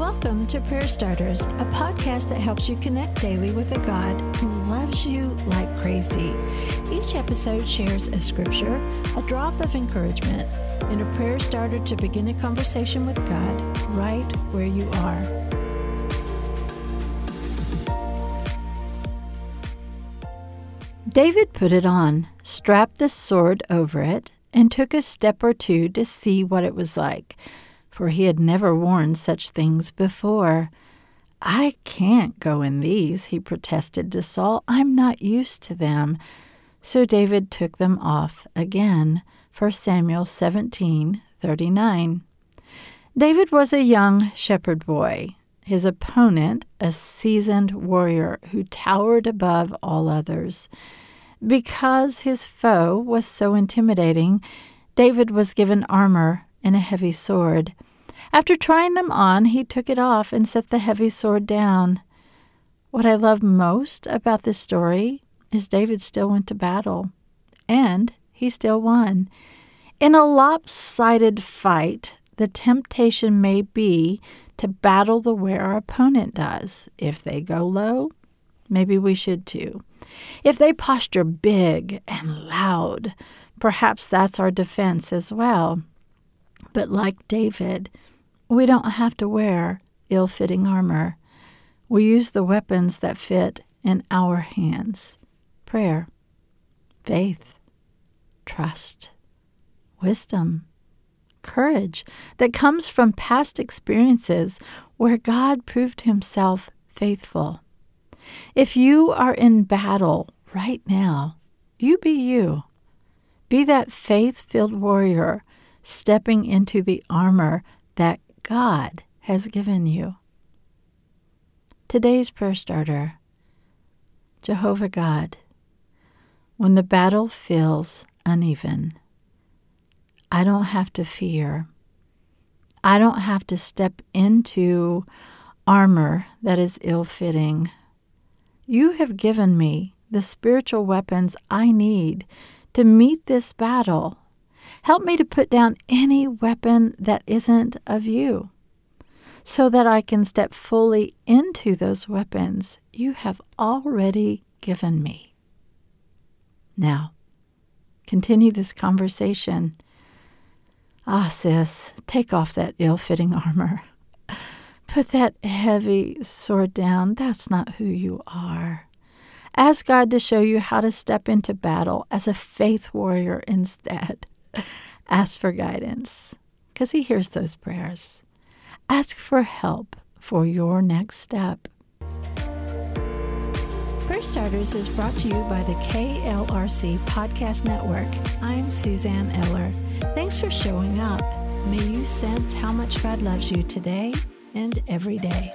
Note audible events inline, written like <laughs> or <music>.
Welcome to Prayer Starters, a podcast that helps you connect daily with a God who loves you like crazy. Each episode shares a scripture, a drop of encouragement, and a prayer starter to begin a conversation with God right where you are. David put it on, strapped the sword over it, and took a step or two to see what it was like for he had never worn such things before. I can't go in these, he protested to Saul. I'm not used to them. So David took them off again. 1 Samuel 17 39. David was a young shepherd boy, his opponent a seasoned warrior who towered above all others. Because his foe was so intimidating, David was given armor and a heavy sword. After trying them on, he took it off and set the heavy sword down. What I love most about this story is David still went to battle, and he still won. In a lopsided fight, the temptation may be to battle the way our opponent does. If they go low, maybe we should too. If they posture big and loud, perhaps that's our defense as well. But like David, we don't have to wear ill fitting armor. We use the weapons that fit in our hands prayer, faith, trust, wisdom, courage that comes from past experiences where God proved himself faithful. If you are in battle right now, you be you. Be that faith filled warrior stepping into the armor that God has given you. Today's prayer starter Jehovah God, when the battle feels uneven, I don't have to fear. I don't have to step into armor that is ill fitting. You have given me the spiritual weapons I need to meet this battle Help me to put down any weapon that isn't of you, so that I can step fully into those weapons you have already given me. Now, continue this conversation. Ah, sis, take off that ill fitting armor. <laughs> Put that heavy sword down. That's not who you are. Ask God to show you how to step into battle as a faith warrior instead. Ask for guidance because He hears those prayers. Ask for help for your next step. Prayer Starters is brought to you by the KLRC Podcast Network. I'm Suzanne Eller. Thanks for showing up. May you sense how much God loves you today and every day.